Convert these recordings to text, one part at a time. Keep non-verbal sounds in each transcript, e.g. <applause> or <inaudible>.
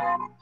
Bye.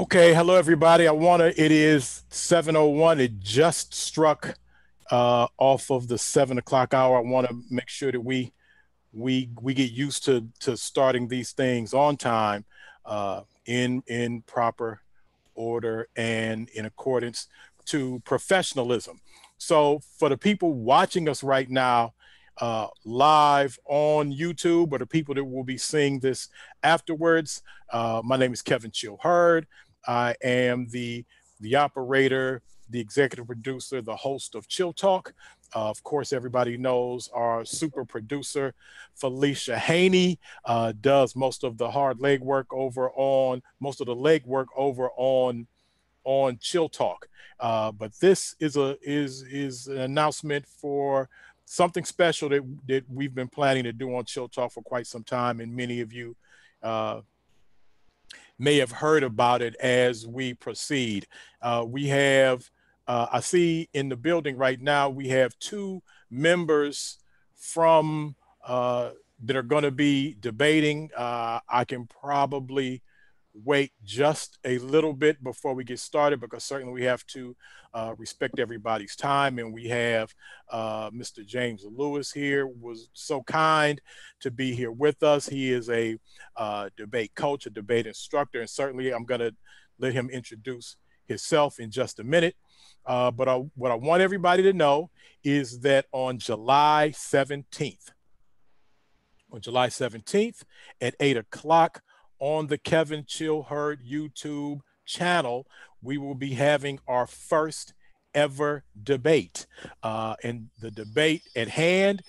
Okay, hello everybody. I want to. It is seven oh one. It just struck uh, off of the seven o'clock hour. I want to make sure that we we we get used to to starting these things on time, uh, in in proper order and in accordance to professionalism. So for the people watching us right now, uh, live on YouTube, or the people that will be seeing this afterwards, uh, my name is Kevin Chill. I am the the operator, the executive producer, the host of Chill Talk. Uh, of course, everybody knows our super producer, Felicia Haney, uh, does most of the hard leg work over on most of the leg work over on on Chill Talk. Uh, but this is a is is an announcement for something special that that we've been planning to do on Chill Talk for quite some time, and many of you uh, may have heard about it as we proceed. Uh, we have, uh, I see in the building right now, we have two members from uh, that are going to be debating. Uh, I can probably wait just a little bit before we get started because certainly we have to uh, respect everybody's time. And we have uh, mr james lewis here was so kind to be here with us. He is a uh, debate coach a debate instructor and certainly i'm going to let him introduce himself in just a minute. Uh, but I, what i want everybody to know is that on july 17th on july 17th at 8 o'clock on the Kevin Chill Hurd YouTube channel, we will be having our first ever debate. Uh, and the debate at hand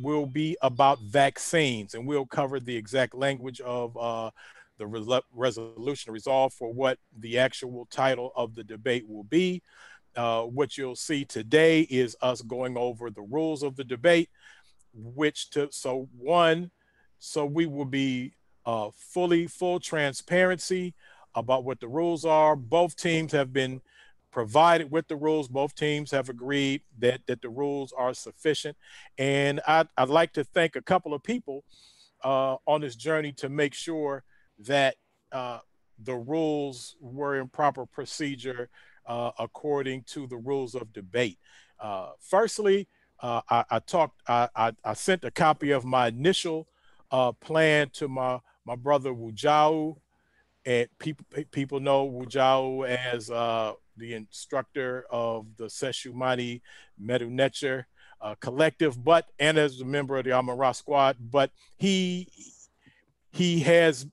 will be about vaccines, and we'll cover the exact language of uh, the re- resolution resolve for what the actual title of the debate will be. Uh, what you'll see today is us going over the rules of the debate, which to so one, so we will be uh, fully full transparency about what the rules are. Both teams have been provided with the rules. Both teams have agreed that that the rules are sufficient, and I'd, I'd like to thank a couple of people uh, on this journey to make sure that uh, the rules were in proper procedure uh, according to the rules of debate. Uh, firstly, uh, I, I, talked. I, I, I, sent a copy of my initial uh, plan to my my brother Wujau, and people people know Wujau as uh, the instructor of the Seshumani Medu uh, collective, but and as a member of the Amara squad. But he he has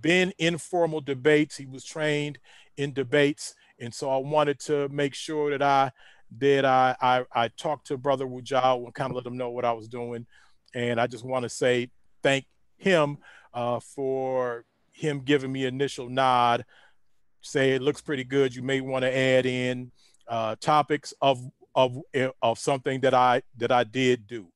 been in formal debates. He was trained in debates, and so I wanted to make sure that I that I I, I talked to Brother Wujau and kind of let him know what I was doing. And I just want to say thank him uh, for him giving me initial nod, say it looks pretty good. You may want to add in uh, topics of of of something that I that I did do.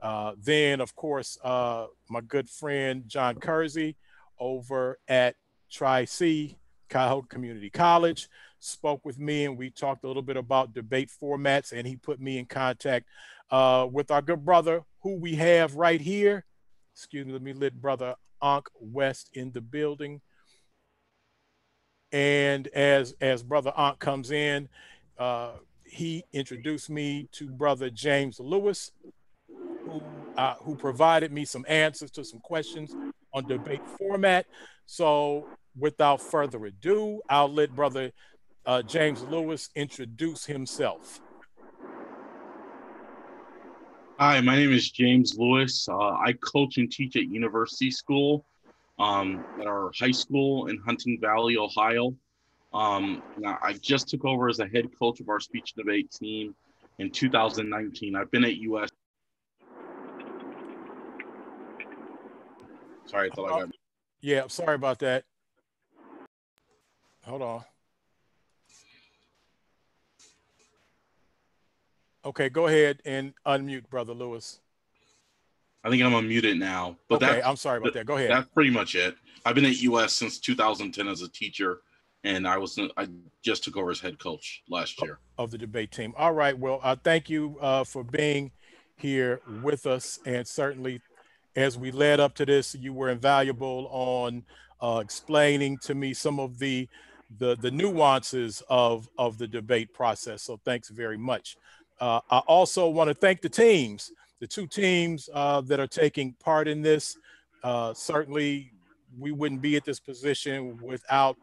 Uh, then, of course, uh, my good friend John Kersey over at Tri C Cuyahoga Community College spoke with me, and we talked a little bit about debate formats, and he put me in contact uh, with our good brother who we have right here. Excuse me, let me let brother Ankh West in the building. And as as brother Ankh comes in, uh, he introduced me to brother James Lewis, who uh, who provided me some answers to some questions on debate format. So without further ado, I'll let brother uh, James Lewis introduce himself. Hi, my name is James Lewis. Uh, I coach and teach at University School um, at our high school in Hunting Valley, Ohio. Um, I just took over as a head coach of our speech debate team in 2019. I've been at US. Sorry, I thought I got. Yeah, sorry about that. Hold on. Okay, go ahead and unmute, brother Lewis. I think I'm unmuted now. But okay, I'm sorry about that. Go ahead. That's pretty much it. I've been at US since 2010 as a teacher, and I was I just took over as head coach last year of the debate team. All right. Well, uh, thank you uh, for being here with us, and certainly as we led up to this, you were invaluable on uh, explaining to me some of the the the nuances of of the debate process. So thanks very much. Uh, I also want to thank the teams, the two teams uh, that are taking part in this. Uh, certainly, we wouldn't be at this position without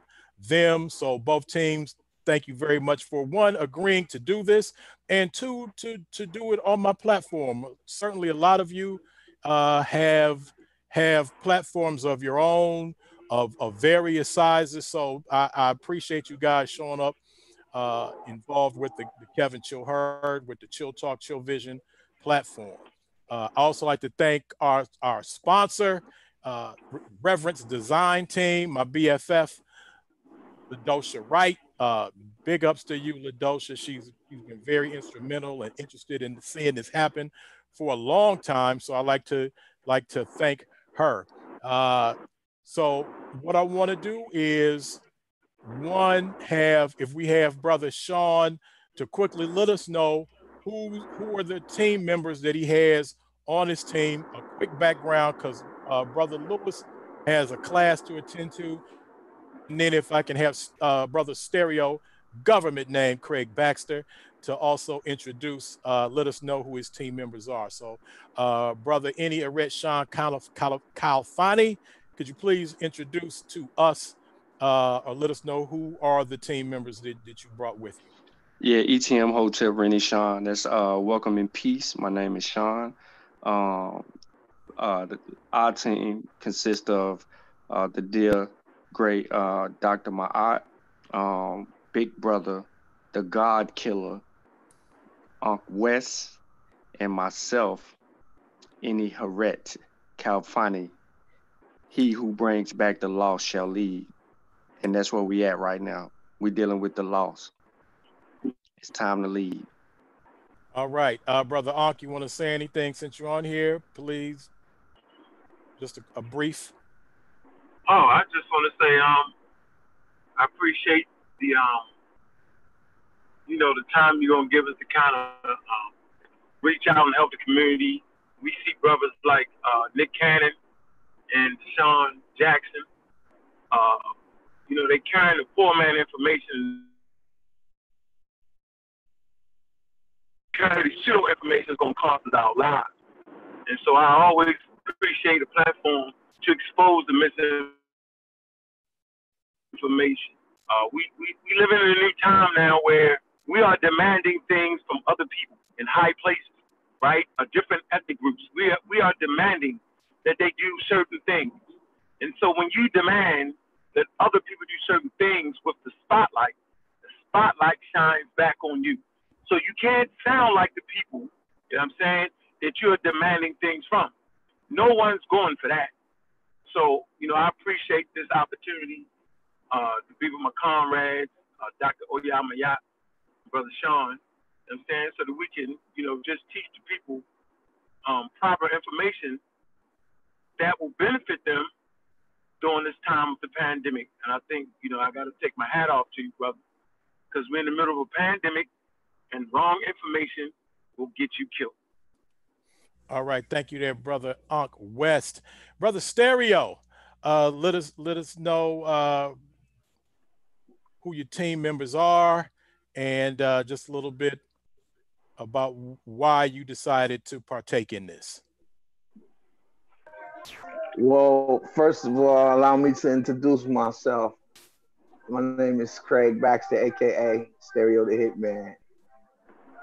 them. So both teams, thank you very much for one agreeing to do this, and two to to do it on my platform. Certainly, a lot of you uh, have have platforms of your own of, of various sizes. So I, I appreciate you guys showing up uh, involved with the, the, Kevin Chill Hurd, with the Chill Talk, Chill Vision platform. Uh, I also like to thank our, our sponsor, uh, Reverence Design Team, my BFF, Ladosha Wright. Uh, big ups to you, Ladosha. She's, she's been very instrumental and interested in seeing this happen for a long time. So I like to like to thank her. Uh, so what I want to do is one have if we have brother Sean to quickly let us know who who are the team members that he has on his team. A quick background because uh, brother Lewis has a class to attend to, and then if I can have uh, brother Stereo government name Craig Baxter to also introduce, uh, let us know who his team members are. So, uh, brother Any Aret Sean Kalfani could you please introduce to us uh, or let us know who are the team members that, that you brought with you? Yeah, ETM Hotel Rennie Sean. That's uh, Welcome in Peace. My name is Sean. Um, uh, the, our team consists of uh, the dear great uh, Dr. Ma'at, um, Big Brother, the God Killer, Unc West, and myself, Any Haret Kalfani he who brings back the lost shall lead. And that's where we at right now. We're dealing with the loss. It's time to leave. All right. Uh, Brother Ankh, you want to say anything since you're on here? Please. Just a, a brief. Oh, I just want to say um, I appreciate the um, you know, the time you're gonna give us to kind of um, reach out and help the community. We see brothers like uh, Nick Cannon and Sean Jackson. Uh, you know, they the poor man information. Carry the shit information is gonna cost us our lives. And so I always appreciate a platform to expose the misinformation. Uh, we, we, we live in a new time now where we are demanding things from other people in high places, right? Uh, different ethnic groups. We are, we are demanding that they do certain things. And so when you demand that other people do certain things with the spotlight, the spotlight shines back on you. So you can't sound like the people, you know what I'm saying, that you're demanding things from. No one's going for that. So, you know, I appreciate this opportunity uh, to be with my comrades, uh, Dr. Oyamayat, Brother Sean, you know I'm saying, so that we can, you know, just teach the people um, proper information that will benefit them during this time of the pandemic. And I think, you know, I got to take my hat off to you, brother, because we're in the middle of a pandemic and wrong information will get you killed. All right. Thank you there, brother Unc West. Brother Stereo, uh, let us let us know uh, who your team members are and uh, just a little bit about why you decided to partake in this. Well, first of all, allow me to introduce myself. My name is Craig Baxter, aka Stereo the Hitman.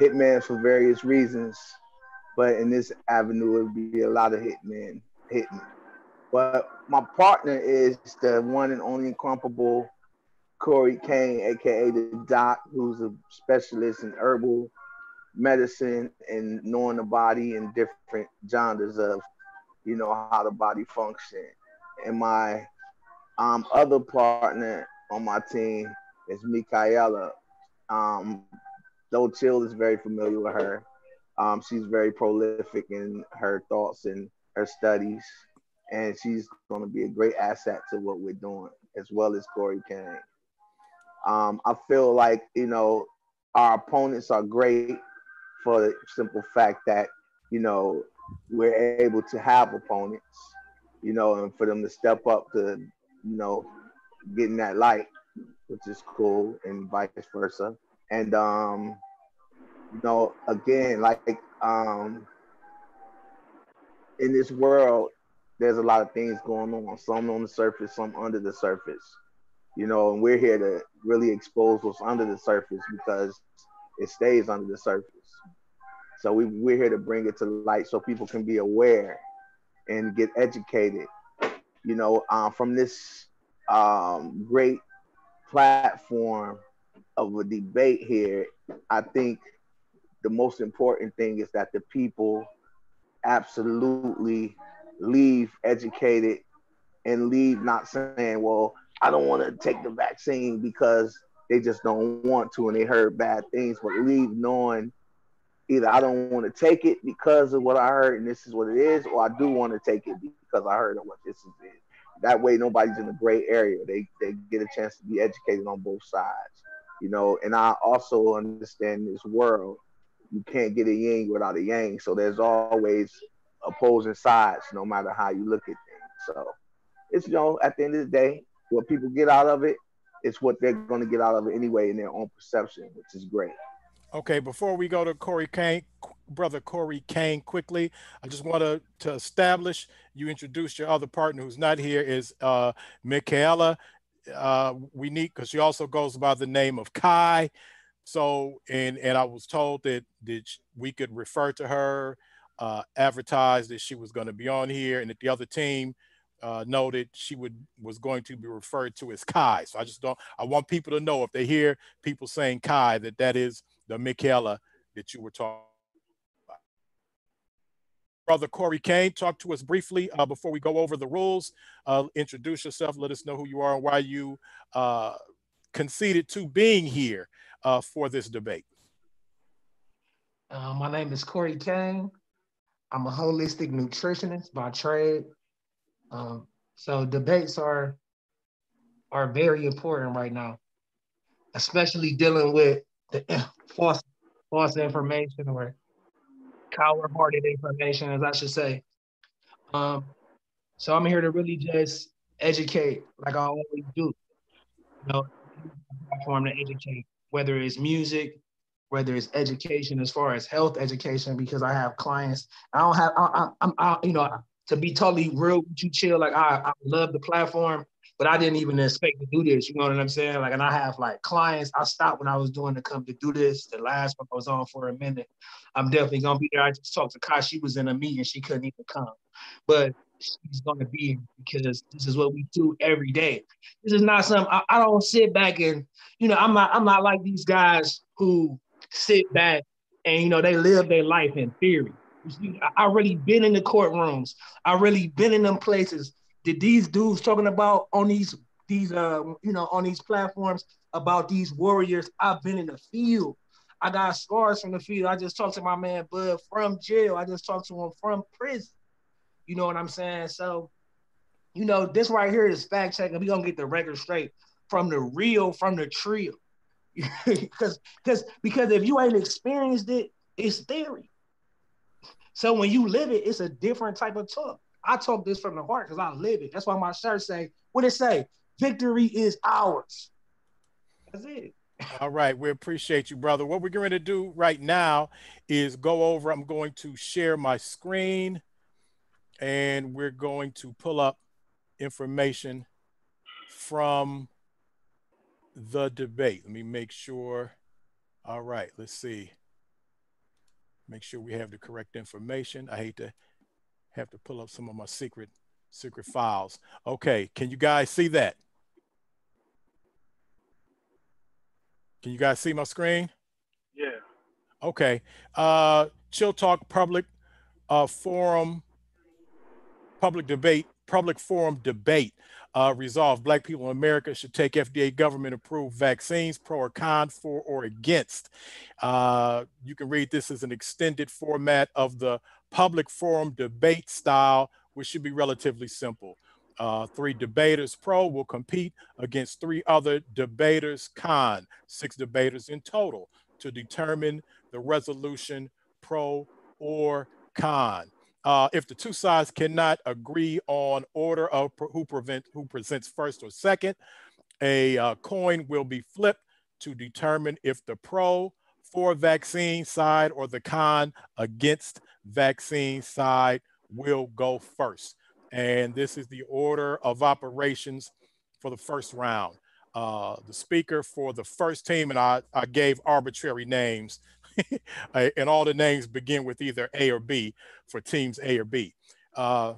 Hitman for various reasons, but in this avenue, it would be a lot of hitmen hitting. But my partner is the one and only incomparable Corey Kane, aka the Doc, who's a specialist in herbal medicine and knowing the body and different genres of you know, how the body function. And my um, other partner on my team is Mikaela. Um, though Chill is very familiar with her. Um, she's very prolific in her thoughts and her studies, and she's going to be a great asset to what we're doing, as well as Corey Kane. Um, I feel like you know our opponents are great for the simple fact that you know we're able to have opponents, you know, and for them to step up to, you know, getting that light which is cool, and vice versa. And um, you know, again, like um, in this world, there's a lot of things going on. Some on the surface, some under the surface. You know, and we're here to really expose what's under the surface because it stays under the surface. So we, we're here to bring it to light so people can be aware and get educated. You know, uh, from this um, great platform of a debate here, I think the most important thing is that the people absolutely leave educated and leave not saying, well, I don't want to take the vaccine because they just don't want to and they heard bad things, but leave knowing either I don't want to take it because of what I heard and this is what it is, or I do want to take it because I heard of what this is. That way, nobody's in a gray area. They they get a chance to be educated on both sides, you know. And I also understand this world, you can't get a yin without a yang. So there's always opposing sides, no matter how you look at things. So it's you know, at the end of the day, what people get out of it, it's what they're going to get out of it anyway in their own perception, which is great. Okay, before we go to Corey Kane, brother Corey Kane, quickly, I just want to, to establish you introduced your other partner who's not here is uh, Michaela. Uh, we need because she also goes by the name of Kai. So, and and I was told that that we could refer to her, uh, advertise that she was going to be on here, and that the other team uh, noted she would was going to be referred to as Kai. So I just don't. I want people to know if they hear people saying Kai that that is the Michaela that you were talking about. Brother Corey Kane, talk to us briefly uh, before we go over the rules. Uh, introduce yourself. Let us know who you are and why you uh, conceded to being here uh, for this debate. Uh, my name is Corey Kane. I'm a holistic nutritionist by trade. Um, so debates are are very important right now, especially dealing with the <laughs> false false information or coward-hearted information, as I should say. Um, so I'm here to really just educate, like I always do. You know, platform to educate, whether it's music, whether it's education as far as health education, because I have clients. I don't have, I, am I'm. I, you know, to be totally real with you, chill. Like I, I love the platform, but I didn't even expect to do this. You know what I'm saying? Like, and I have like clients. I stopped when I was doing to come to do this. The last one I was on for a minute. I'm definitely gonna be there. I just talked to Kai. She was in a meeting. She couldn't even come, but she's gonna be because this is what we do every day. This is not something I, I don't sit back and you know I'm not I'm not like these guys who sit back and you know they live their life in theory. I really been in the courtrooms. I really been in them places. Did these dudes talking about on these these uh you know on these platforms about these warriors? I've been in the field. I got scars from the field. I just talked to my man Bud from jail. I just talked to him from prison. You know what I'm saying? So, you know, this right here is fact checking. We gonna get the record straight from the real, from the trio. <laughs> Because because because if you ain't experienced it, it's theory. So when you live it, it's a different type of talk. I talk this from the heart because I live it. That's why my shirt say, what it say? Victory is ours. That's it. All right, we appreciate you, brother. What we're going to do right now is go over. I'm going to share my screen and we're going to pull up information from the debate. Let me make sure. All right, let's see make sure we have the correct information. I hate to have to pull up some of my secret secret files. Okay, can you guys see that? Can you guys see my screen? Yeah. Okay. Uh, Chill Talk Public uh, Forum, public debate, public forum debate uh, resolve black people in America should take FDA government approved vaccines, pro or con, for or against. Uh, you can read this as an extended format of the public forum debate style, which should be relatively simple. Uh, three debaters pro will compete against three other debaters con, six debaters in total to determine the resolution pro or con uh, if the two sides cannot agree on order of who prevent who presents first or second, A uh, coin will be flipped to determine if the pro for vaccine side or the con against vaccine side will go first. And this is the order of operations for the first round. Uh, the speaker for the first team, and I, I gave arbitrary names, <laughs> and all the names begin with either A or B for teams A or B. Uh,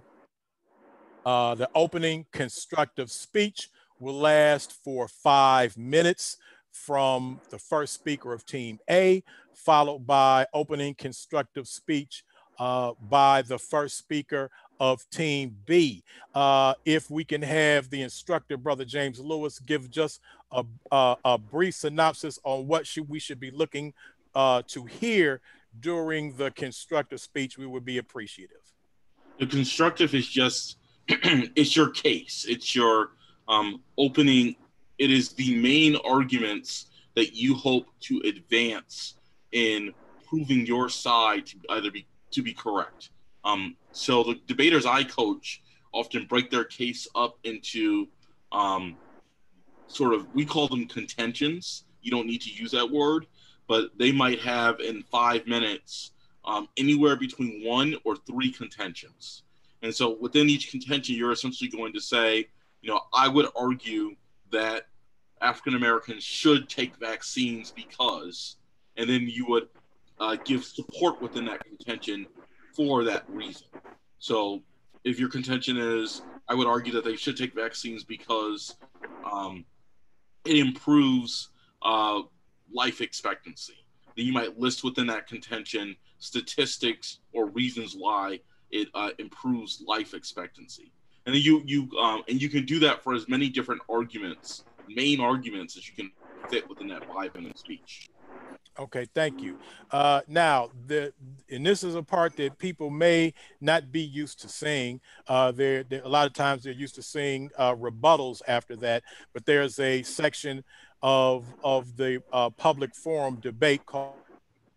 uh, the opening constructive speech will last for five minutes from the first speaker of Team A, followed by opening constructive speech uh, by the first speaker of Team B. Uh, if we can have the instructor, Brother James Lewis, give just a, a, a brief synopsis on what should, we should be looking uh, to hear during the constructive speech, we would be appreciative. The constructive is just <clears throat> it's your case. It's your um, opening. It is the main arguments that you hope to advance in proving your side to either be to be correct. Um, so the debaters I coach often break their case up into um, sort of we call them contentions. You don't need to use that word, but they might have in five minutes um, anywhere between one or three contentions. And so within each contention, you're essentially going to say, you know, I would argue that African Americans should take vaccines because, and then you would uh, give support within that contention for that reason. So if your contention is, I would argue that they should take vaccines because um, it improves uh, life expectancy. Then you might list within that contention statistics or reasons why it uh, improves life expectancy. And then you you um, and you can do that for as many different arguments, main arguments as you can fit within that five minute speech. Okay, thank you. Uh, now, the and this is a part that people may not be used to seeing. Uh, they're a lot of times they're used to seeing uh, rebuttals after that, but there's a section of of the uh, public forum debate called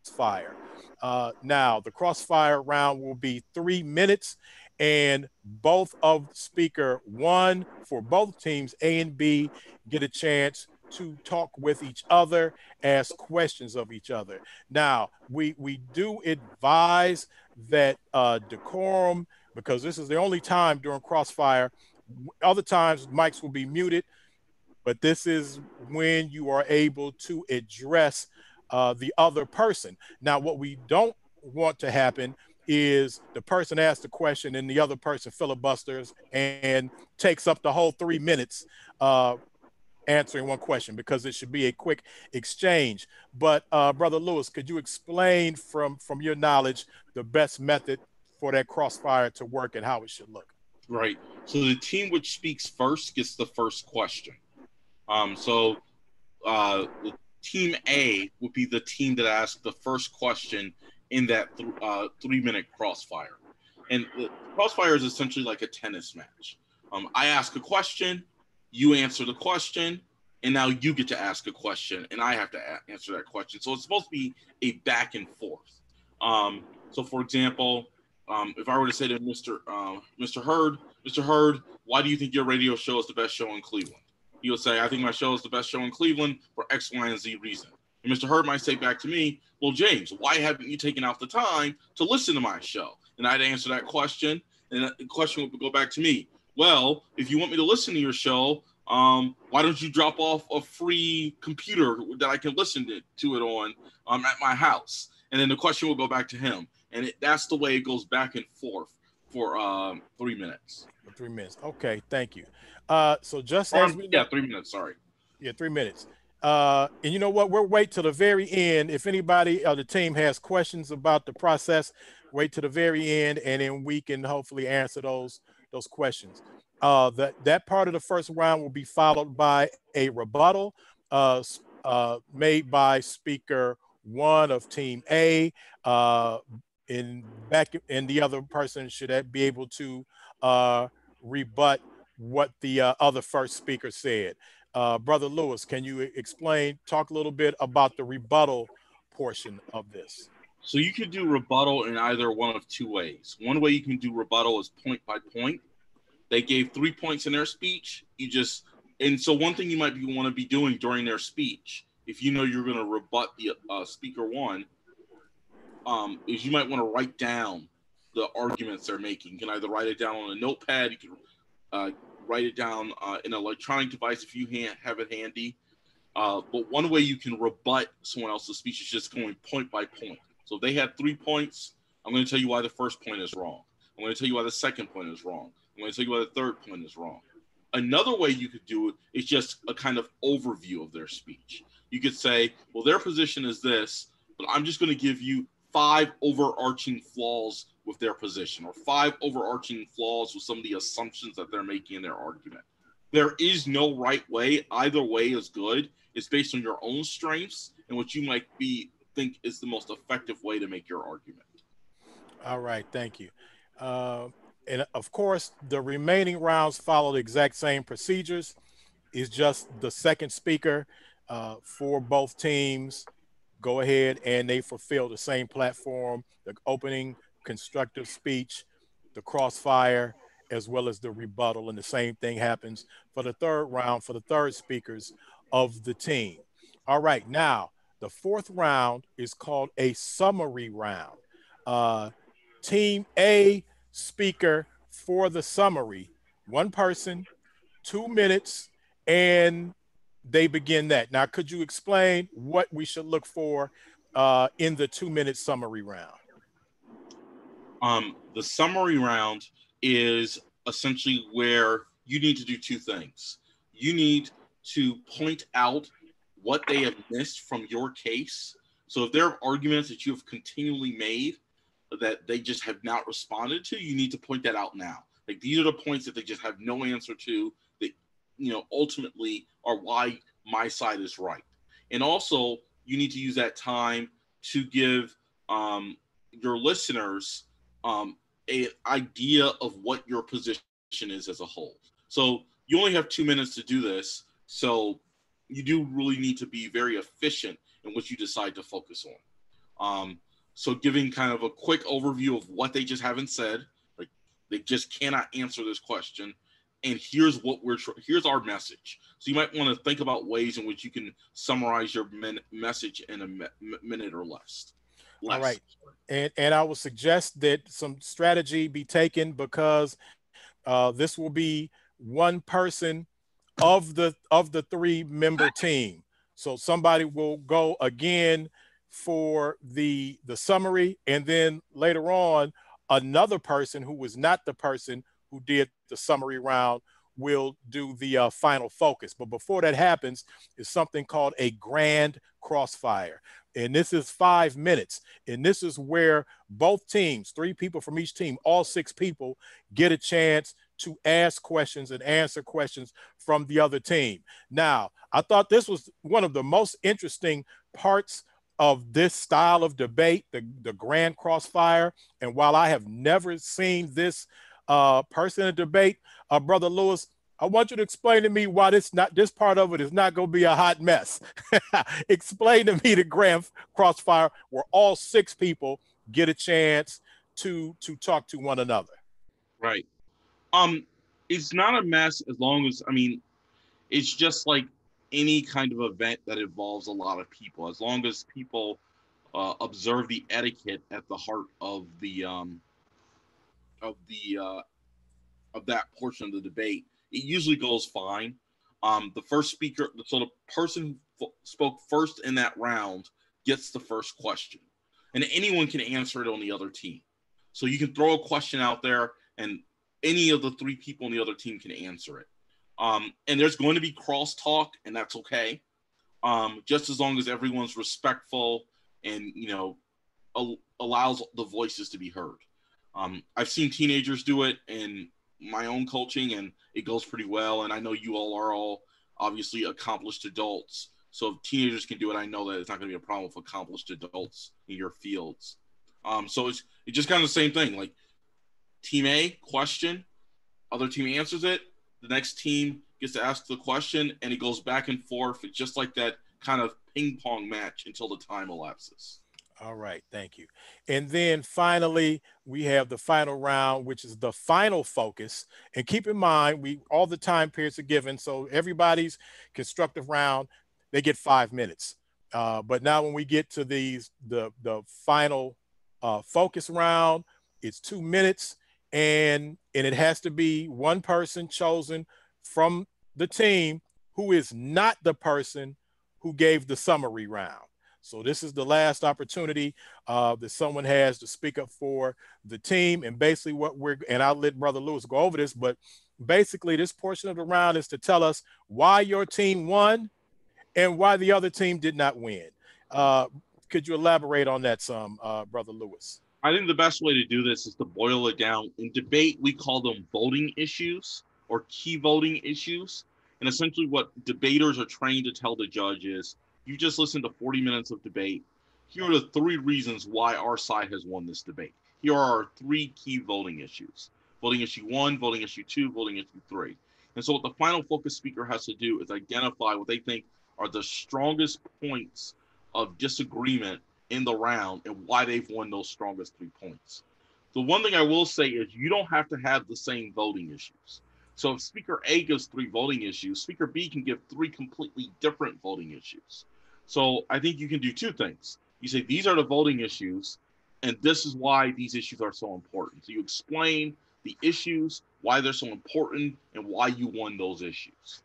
fire. Uh, now, the crossfire round will be three minutes, and both of speaker one for both teams, A and B, get a chance to talk with each other, ask questions of each other. Now, we we do advise that uh, decorum because this is the only time during crossfire. Other times, mics will be muted, but this is when you are able to address uh, the other person. Now, what we don't want to happen is the person asks the question and the other person filibusters and takes up the whole three minutes uh, answering one question because it should be a quick exchange. But uh, Brother Lewis, could you explain from from your knowledge the best method for that crossfire to work and how it should look? Right. So the team which speaks first gets the first question. Um, so uh, Team A would be the team that asked the first question in that th- uh, three minute crossfire. And crossfire is essentially like a tennis match. Um, I ask a question, you answer the question, and now you get to ask a question, and I have to a- answer that question. So it's supposed to be a back and forth. Um, so, for example, um, if I were to say to Mr. Uh, Mr. Hurd, Mr. Hurd, why do you think your radio show is the best show in Cleveland? He will say, I think my show is the best show in Cleveland for X, Y, and Z reason. And Mr. Hurd might say back to me, Well, James, why haven't you taken out the time to listen to my show? And I'd answer that question, and the question would go back to me. Well, if you want me to listen to your show, um, why don't you drop off a free computer that I can listen to, to it on um, at my house? And then the question will go back to him. And it, that's the way it goes back and forth for um, three minutes. Three minutes. Okay, thank you. Uh, so just as we yeah, three minutes. Sorry. Yeah, three minutes. Uh, and you know what? We'll wait till the very end. If anybody of the team has questions about the process, wait to the very end, and then we can hopefully answer those those questions. Uh, that that part of the first round will be followed by a rebuttal uh, uh, made by speaker one of team A. Uh, in back, and the other person should be able to uh, rebut what the uh, other first speaker said. Uh, Brother Lewis, can you explain, talk a little bit about the rebuttal portion of this? So you could do rebuttal in either one of two ways. One way you can do rebuttal is point by point. They gave three points in their speech. You just and so one thing you might be want to be doing during their speech, if you know you're going to rebut the uh, speaker one, um, is you might want to write down the arguments they're making. You can either write it down on a notepad, you can uh, write it down uh, in an electronic device if you ha- have it handy. Uh, but one way you can rebut someone else's speech is just going point by point. So if they had three points, I'm going to tell you why the first point is wrong. I'm going to tell you why the second point is wrong. I'm going to tell you why the third point is wrong. Another way you could do it is just a kind of overview of their speech. You could say, well, their position is this, but I'm just going to give you five overarching flaws with their position or five overarching flaws with some of the assumptions that they're making in their argument. There is no right way. Either way is good. It's based on your own strengths and what you might be think is the most effective way to make your argument. All right, thank you. Uh, and of course, the remaining rounds follow the exact same procedures. Is just the second speaker uh, for both teams go ahead and they fulfill the same platform, the opening constructive speech, the crossfire, as well as the rebuttal. And the same thing happens for the third round for the third speakers of the team. All right, now the fourth round is called a summary round. Uh, team A speaker for the summary, one person, two minutes, and they begin that. Now, could you explain what we should look for uh, in the two minute summary round? Um, the summary round is essentially where you need to do two things. You need to point out what they have missed from your case. So if there are arguments that you have continually made that they just have not responded to, you need to point that out now. Like these are the points that they just have no answer to that, you know, ultimately are why my side is right. And also, you need to use that time to give um, your listeners um, an idea of what your position is as a whole. So you only have two minutes to do this. So you do really need to be very efficient in what you decide to focus on. Um, so giving kind of a quick overview of what they just haven't said, like they just cannot answer this question, and here's what we're here's our message. So you might want to think about ways in which you can summarize your message in a mi- minute or less. Less. All right, and and I would suggest that some strategy be taken because uh, this will be one person of the of the three member team. So somebody will go again for the the summary and then later on another person who was not the person who did the summary round will do the uh, final focus but before that happens is something called a grand crossfire and this is five minutes and this is where both teams three people from each team all six people get a chance to ask questions and answer questions from the other team now i thought this was one of the most interesting parts of this style of debate, the, the grand crossfire. And while I have never seen this uh, person in a debate, uh, Brother Lewis, I want you to explain to me why this not this part of it is not going to be a hot mess. <laughs> explain to me the grand crossfire where all six people get a chance to to talk to one another. Right. Um, it's not a mess as long as I mean, it's just like any kind of event that involves a lot of people, as long as people uh, observe the etiquette at the heart of the um, of the uh, of that portion of the debate, it usually goes fine. Um, the first speaker, so the person who spoke first in that round gets the first question, and anyone can answer it on the other team. So you can throw a question out there, and any of the three people on the other team can answer it. Um, and there's going to be crosstalk, and that's okay. Um, just as long as everyone's respectful and you know al- allows the voices to be heard. Um, I've seen teenagers do it in my own coaching, and it goes pretty well. And I know you all are all obviously accomplished adults, so if teenagers can do it, I know that it's not going to be a problem with accomplished adults in your fields. Um, so it's it's just kind of the same thing. Like team A question, other team answers it, the next team gets to ask the question, and it goes back and forth, It's just like that kind of ping pong match until the time elapses. All right, thank you. And then finally, we have the final round, which is the final focus. And keep in mind, we all the time periods are given, so everybody's constructive round, they get five minutes. Uh, but now when we get to these, the the final uh, focus round, it's two minutes, and and it has to be one person chosen from the team who is not the person who gave the summary round. So this is the last opportunity uh, that someone has to speak up for the team. And basically what we're, and I'll let Brother Lewis go over this, but basically this portion of the round is to tell us why your team won and why the other team did not win. Uh, could you elaborate on that some, uh, Brother Lewis? I think the best way to do this is to boil it down. In debate, we call them voting issues or key voting issues. And essentially, what debaters are trained to tell the judge is you just listened to 40 minutes of debate. Here are the three reasons why our side has won this debate. Here are our three key voting issues voting issue one, voting issue two, voting issue three. And so, what the final focus speaker has to do is identify what they think are the strongest points of disagreement in the round and why they've won those strongest three points. The one thing I will say is you don't have to have the same voting issues. So if Speaker A gives three voting issues, Speaker B can give three completely different voting issues. So I think you can do two things. You say these are the voting issues, and this is why these issues are so important. So you explain the issues, why they're so important, and why you won those issues.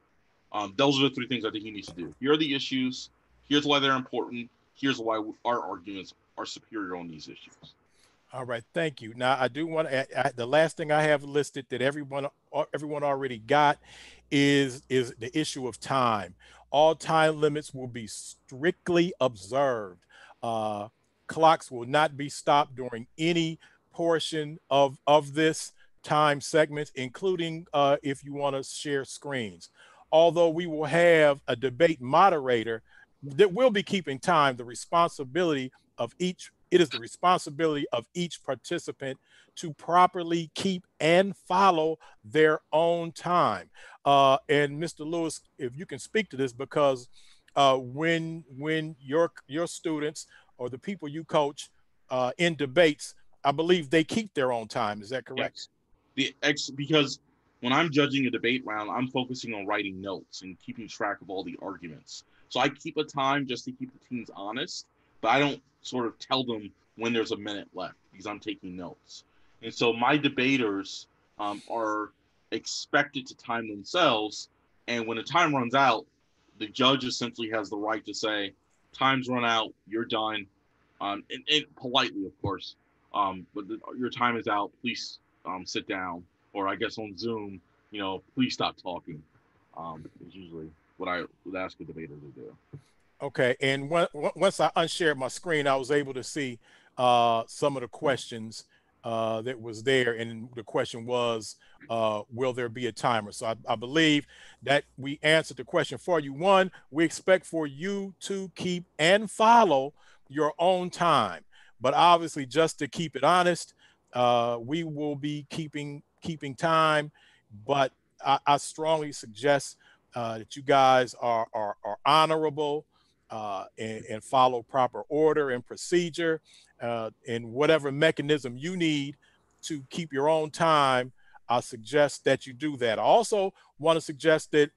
Um, those are the three things I think you need to do. Here are the issues. Here's why they're important. Here's why our arguments are superior on these issues. All right, thank you. Now I do want to. add The last thing I have listed that everyone everyone already got is is the issue of time. All time limits will be strictly observed. Uh, clocks will not be stopped during any portion of of this time segment, including uh, if you want to share screens. Although we will have a debate moderator that will be keeping time, the responsibility of each it is the responsibility of each participant to properly keep and follow their own time. Uh, and Mr. Lewis, if you can speak to this, because uh, when when your your students or the people you coach uh, in debates, I believe they keep their own time. Is that correct? Yes. The ex because when I'm judging a debate round, I'm focusing on writing notes and keeping track of all the arguments. So I keep a time just to keep the teams honest, but I don't sort of tell them when there's a minute left because I'm taking notes. And so my debaters um, are expected to time themselves. And when the time runs out, the judge essentially has the right to say, time's run out, you're done. Um, and, and politely, of course. Um, but the, your time is out. Please um, sit down. Or I guess on Zoom, you know, please stop talking. Um, is usually what I would ask a debater to do. Okay, and when, once I unshared my screen, I was able to see uh, some of the questions uh, that was there, and the question was, uh, will there be a timer? So I, I, believe that we answered the question for you. One, we expect for you to keep and follow your own time, but obviously, just to keep it honest, uh, we will be keeping keeping time. But I, I strongly suggest uh, that you guys are are, are honorable uh, and, and, follow proper order and procedure uh, and whatever mechanism you need to keep your own time, I suggest that you do that. I also want to suggest that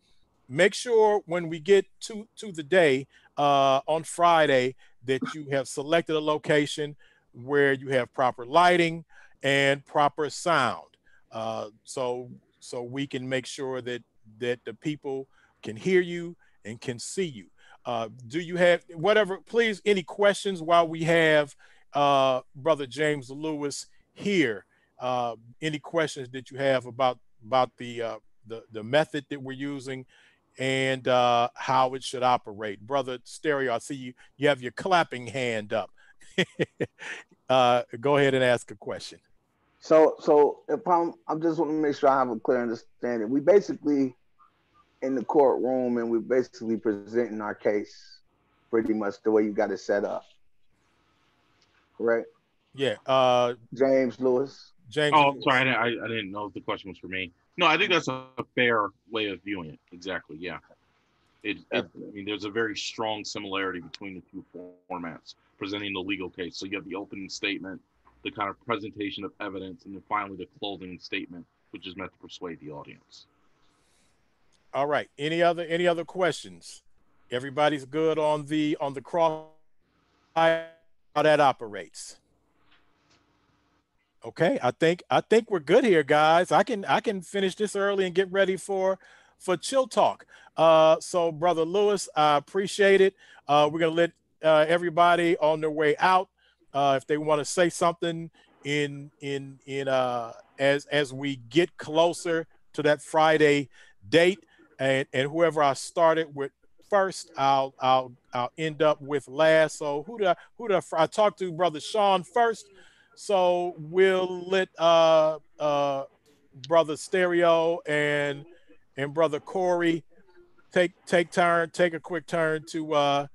make sure when we get to, to the day uh, on Friday that you have selected a location where you have proper lighting and proper sound. Uh, so so we can make sure that that the people can hear you and can see you. Uh, do you have whatever, please, any questions while we have uh, Brother James Lewis here? Uh, any questions that you have about about the uh, the, the method that we're using and uh, how it should operate? Brother Stereo, I see you, you have your clapping hand up. <laughs> uh, go ahead and ask a question. So, so if I'm, I'm just want to make sure I have a clear understanding. We basically in the courtroom and we're basically presenting our case pretty much the way you got it set up. Correct? Yeah. Uh, James Lewis. James. Oh, Lewis. sorry. I didn't, I, I didn't know if the question was for me. No, I think that's a, a fair way of viewing it. Exactly. Yeah. It, it, I mean, there's a very strong similarity between the two formats presenting the legal case. So you have the opening statement, the kind of presentation of evidence, and then finally the closing statement, which is meant to persuade the audience. All right. Any other any other questions? Everybody's good on the on the cross how that operates. Okay, I think I think we're good here, guys. I can I can finish this early and get ready for for chill talk. Uh, so, brother Lewis, I appreciate it. Uh, we're gonna let uh, everybody on their way out uh, if they want to say something in in in uh, as as we get closer to that Friday date, and and whoever I started with first, I'll I'll I'll end up with last. So who I, who did I, I talk to, brother Sean first? So we'll let uh, uh, brother Stereo and and brother Corey take take turn, take a quick turn to uh,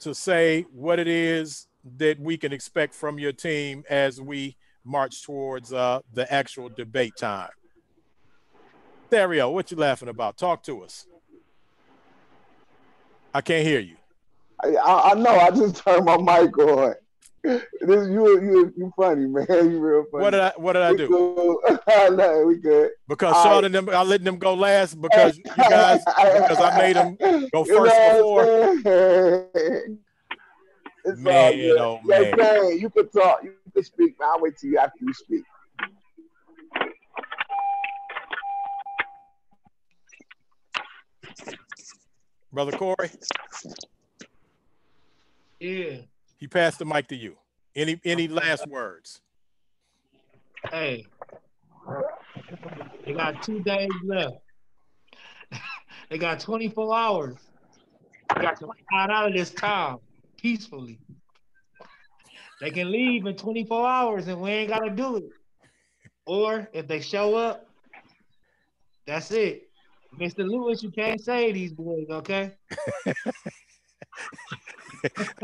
to say what it is that we can expect from your team as we march towards uh, the actual debate time. Stereo, what you laughing about? Talk to us. I can't hear you. I, I know. I just turned my mic on. <laughs> This you you you funny man. You real funny. What did I What did I do? <laughs> no, we good. Because All Sean and them, I let them go last because you guys <laughs> because I made them go first before. It's man, all good. Oh, man. Yeah, you can talk. You can speak. I'll wait till you after you speak. Brother Corey. Yeah. He passed the mic to you. Any any last words? Hey, they got two days left. they got 24 hours. They got to get out of this town peacefully. They can leave in 24 hours and we ain't got to do it. Or if they show up, that's it. Mr. Lewis, you can't say these boys, okay? <laughs>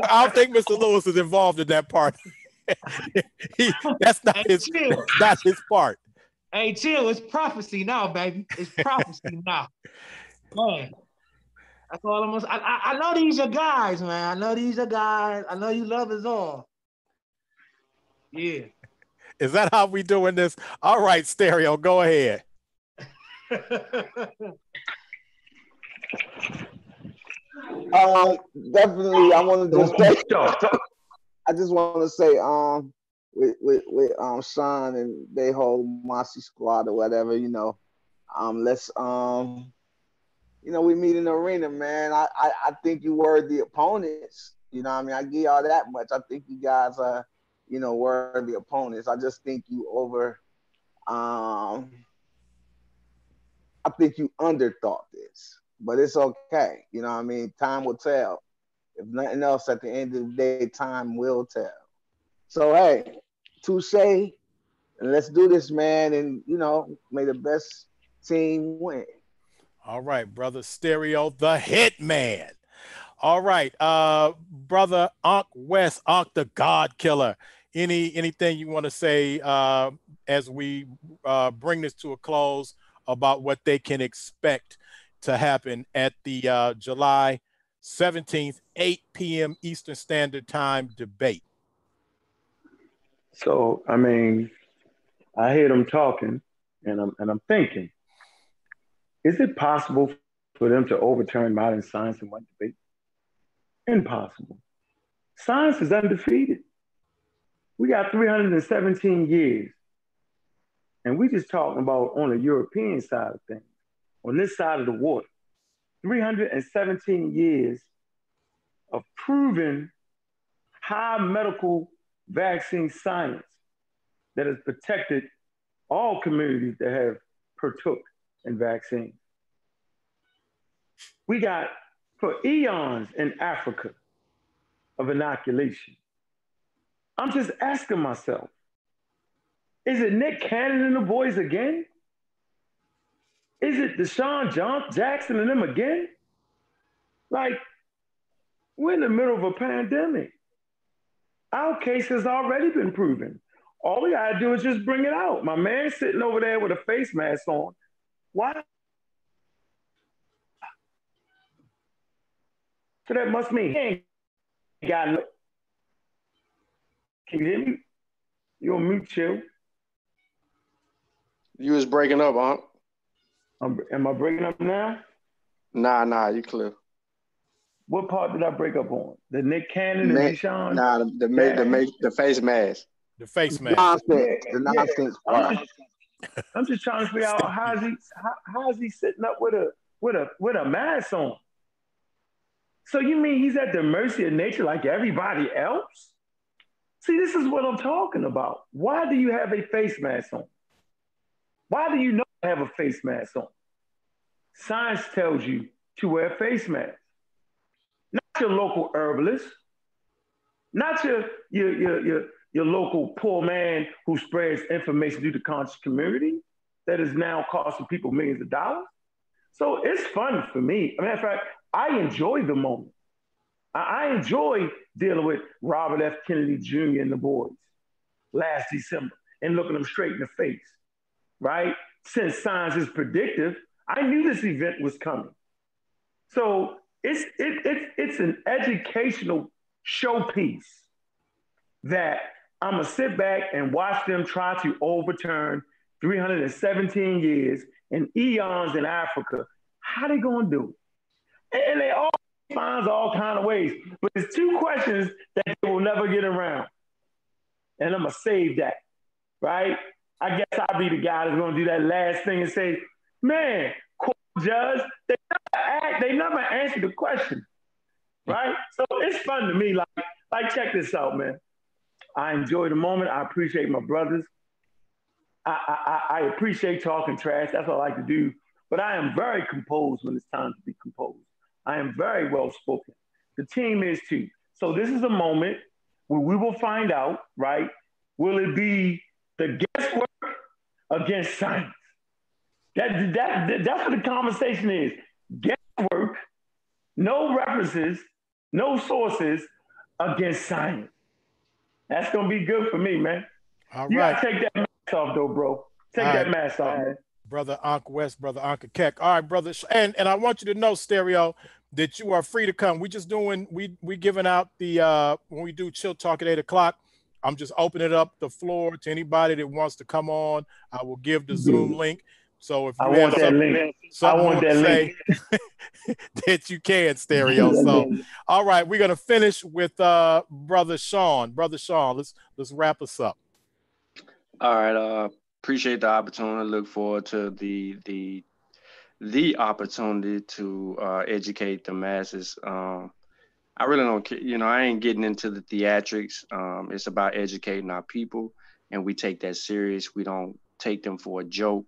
I don't think Mr. Lewis is involved in that part. <laughs> he, that's not hey, his. Chill. That's his part. Hey, chill! It's prophecy now, baby. It's prophecy <laughs> now. Man, that's all I'm gonna. I, I, I know these are guys, man. I know these are guys. I know you love us all. Yeah. Is that how we doing this? All right, stereo. Go ahead. <laughs> Uh, definitely, I want to just say, <laughs> I just want to say, um, with with with um Sean and they whole Mossy squad or whatever, you know, um, let's um, you know, we meet in the arena, man. I I, I think you were the opponents. You know, I mean, I give y'all that much. I think you guys are, you know, were the opponents. I just think you over, um, I think you underthought this but it's okay. You know what I mean? Time will tell. If nothing else, at the end of the day, time will tell. So hey, touche, and let's do this, man. And you know, may the best team win. All right, brother Stereo, the hit man. All right, uh, brother Ankh West, Ankh the God Killer. Any anything you want to say uh, as we uh, bring this to a close about what they can expect to happen at the uh, July 17th, 8 p.m. Eastern Standard Time debate? So, I mean, I hear them talking and I'm, and I'm thinking, is it possible for them to overturn modern science in one debate? Impossible. Science is undefeated. We got 317 years. And we just talking about on the European side of things on this side of the water. 317 years of proven high medical vaccine science that has protected all communities that have partook in vaccines. We got for eons in Africa of inoculation. I'm just asking myself, is it Nick Cannon and the boys again? Is it DeSean John Jackson and them again? Like, we're in the middle of a pandemic. Our case has already been proven. All we gotta do is just bring it out. My man sitting over there with a face mask on. Why? So that must mean he ain't got no. Can you hear me? You on mute, chill. You was breaking up, huh? I'm, um, I breaking up now? Nah, nah, you clear. What part did I break up on? The Nick Cannon and Ma- DeSean? Nah, the the, ma- the, ma- the face mask. The face mask. Nonsense. Yeah, The yeah. nonsense I'm just, I'm just trying to figure out <laughs> how's he how, how's he sitting up with a with a with a mask on. So you mean he's at the mercy of nature like everybody else? See, this is what I'm talking about. Why do you have a face mask on? Why do you not have a face mask on? Science tells you to wear a face mask. Not your local herbalist, not your your your your, your local poor man who spreads information through the conscious community that is now costing people millions of dollars. So it's fun for me. Matter of fact, I enjoy the moment. I, I enjoy dealing with Robert F. Kennedy Jr. and the boys last December and looking them straight in the face, right? Since science is predictive, I knew this event was coming. So it's it, it, it's an educational showpiece that I'm gonna sit back and watch them try to overturn 317 years and eons in Africa. How they gonna do it? And, and they all finds all kind of ways. But there's two questions that they will never get around. And I'm gonna save that, right? I guess I'll be the guy that's gonna do that last thing and say, man, court judge, they never ask, they never answer the question. Right? So it's fun to me. Like, like check this out, man. I enjoy the moment. I appreciate my brothers. I, I, I appreciate talking trash. That's what I like to do. But I am very composed when it's time to be composed. I am very well spoken. The team is too. So this is a moment where we will find out, right? Will it be the against science? That, that, that, that's what the conversation is. Guesswork, no references, no sources against science. That's gonna be good for me, man. All You right, gotta take that mask off though, bro. Take All that right. mask off, man. brother Uncle West, brother Uncle Keck. All right, brother, and and I want you to know, Stereo, that you are free to come. We just doing we we giving out the uh when we do chill talk at eight o'clock. I'm just opening up the floor to anybody that wants to come on. I will give the Zoom link. So if you I want that link. I want to that say, <laughs> that you can, Stereo. So all right, we're gonna finish with uh brother Sean. Brother Sean, let's let's wrap us up. All right. Uh, appreciate the opportunity. Look forward to the the the opportunity to uh, educate the masses. Um, I really don't care. You know, I ain't getting into the theatrics. Um, it's about educating our people, and we take that serious. We don't take them for a joke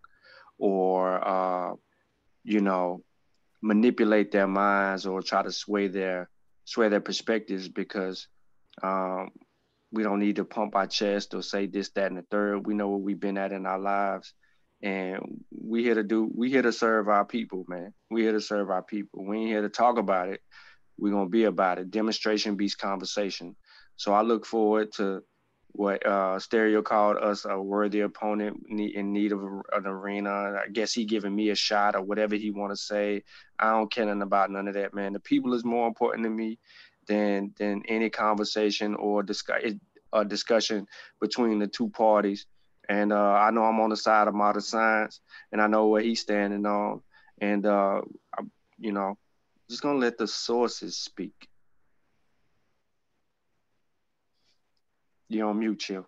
or uh, you know manipulate their minds or try to sway their sway their perspectives because um, we don't need to pump our chest or say this, that, and the third. We know what we've been at in our lives. And we here to do, we here to serve our people, man. We here to serve our people. We ain't here to talk about it. We're gonna be about it. Demonstration beats conversation. So I look forward to what uh, Stereo called us a worthy opponent in need of an arena. I guess he giving me a shot or whatever he want to say. I don't care nothing about none of that, man. The people is more important to me than than any conversation or discuss a discussion between the two parties. And uh, I know I'm on the side of modern science, and I know where he's standing on. And uh, I, you know, just gonna let the sources speak. You on mute, chill.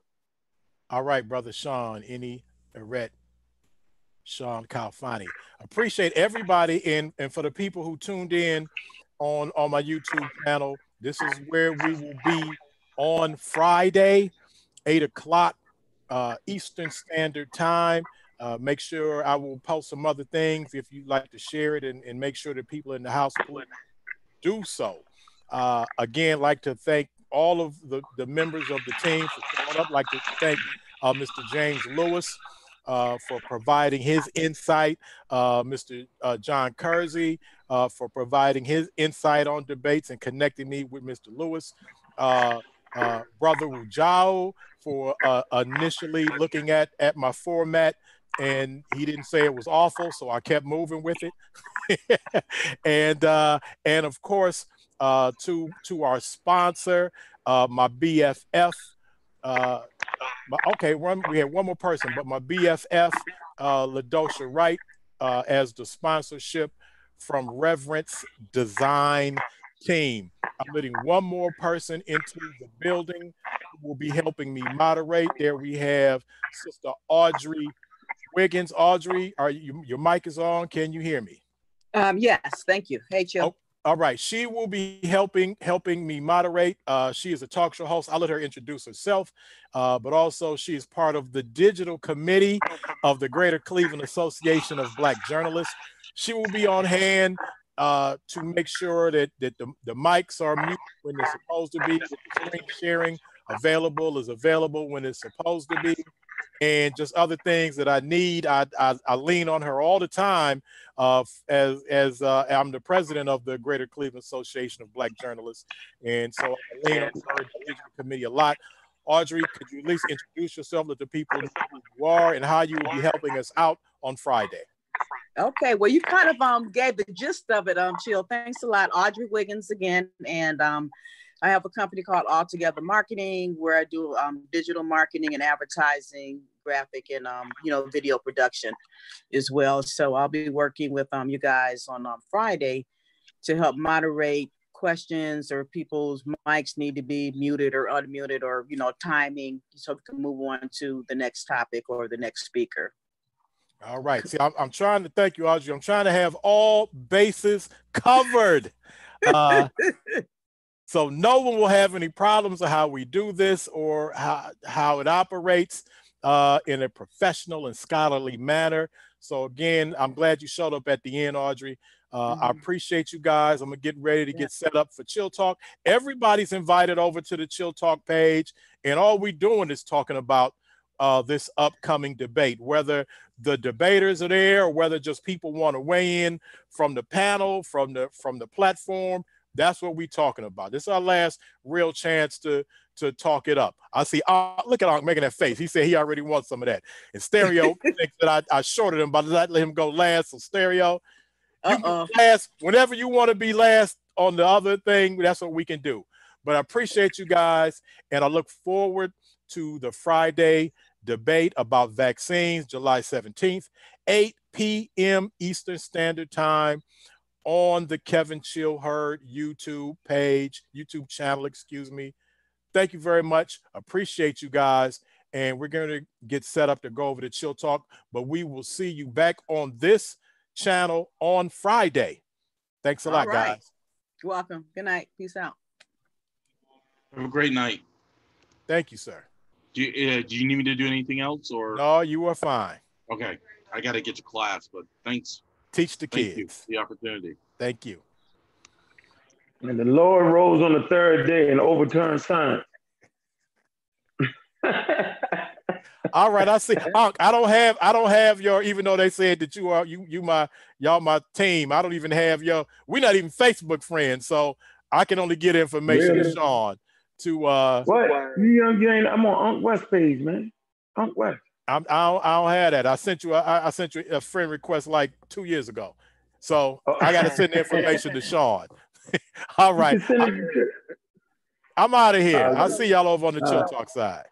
All right, brother Sean, any Eret, Sean Calfani. Appreciate everybody and and for the people who tuned in on on my YouTube channel. This is where we will be on Friday, eight o'clock uh, Eastern Standard Time. Uh, make sure I will post some other things if you'd like to share it and, and make sure that people in the house do so. Uh, again, like to thank all of the, the members of the team for coming up. Like to thank uh, Mr. James Lewis uh, for providing his insight, uh, Mr. Uh, John Kersey for providing his insight on debates and connecting me with Mr. Lewis, Brother Rujao for initially looking at at my format and he didn't say it was awful, so I kept moving with it. <laughs> and uh, and of course, uh, to to our sponsor, uh, my BFF. Uh, my, okay, one we had one more person, but my BFF, uh, Ladosha Wright, uh, as the sponsorship from Reverence Design Team. I'm letting one more person into the building who will be helping me moderate. There we have Sister Audrey Wiggins. Audrey, are you your mic is on? Can you hear me? Um, yes, thank you. Hey, Chill. Oh, all right, she will be helping helping me moderate. Uh, she is a talk show host. I'll let her introduce herself, uh, but also she is part of the digital committee of the Greater Cleveland Association of Black Journalists. She will be on hand uh, to make sure that that the, the mics are muted when they're supposed to be. Screen sharing available is available when it's supposed to be and just other things that I need. I, I, I lean on her all the time uh, as as uh, I'm the president of the Greater Cleveland Association of Black Journalists, and so I lean on her committee a lot. Audrey, could you at least introduce yourself to the people who you are and how you will be helping us out on Friday? Okay, well, you kind of um gave the gist of it, um, Chill. Thanks a lot, Audrey Wiggins again, and um, I have a company called Altogether Marketing where I do um, digital marketing and advertising, graphic and um, you know video production as well. So I'll be working with um, you guys on um, Friday to help moderate questions or people's mics need to be muted or unmuted or you know timing so we can move on to the next topic or the next speaker. All right. See, I'm, I'm trying to thank you, Audrey. I'm trying to have all bases covered. <laughs> Uh, So no one will have any problems with how we do this or how, how it operates uh, in a professional and scholarly manner. So again, I'm glad you showed up at the end, Audrey. Uh, mm-hmm. I appreciate you guys. I'm gonna get ready to yeah. get set up for Chill Talk. Everybody's invited over to the Chill Talk page, and all we're doing is talking about uh, this upcoming debate, whether the debaters are there or whether just people want to weigh in from the panel, from the from the platform. That's what we're talking about. This is our last real chance to to talk it up. I see. Uh, look at Unc making that face. He said he already wants some of that. And Stereo <laughs> thinks that I, I shorted him, but I let him go last. So Stereo, uh-uh. last whenever you want to be last on the other thing. That's what we can do. But I appreciate you guys, and I look forward to the Friday debate about vaccines, July 17th, 8 p.m. Eastern Standard Time on the Kevin Chill Hurd YouTube page, YouTube channel, excuse me. Thank you very much. Appreciate you guys. And we're going to get set up to go over to Chill Talk, but we will see you back on this channel on Friday. Thanks a All lot, right. guys. You're welcome. Good night. Peace out. Have a great night. Thank you, sir. Do you, uh, do you need me to do anything else or? No, you are fine. Okay. I got to get to class, but thanks. Teach the Thank kids. the opportunity. Thank you. And the Lord rose on the third day and overturned science. <laughs> All right, I see. I don't have I don't have your even though they said that you are you you my y'all my team. I don't even have your we're not even Facebook friends, so I can only get information really? to Sean to uh what you you ain't I'm on Unc West page, man. Unc West. I'm, I don't, I don't have that. I sent you a, I sent you a friend request like two years ago, so oh. I got to send the information to Sean. <laughs> All right, I'm, I'm, out of here. Uh, I'll see y'all over on the uh, Chill Talk side.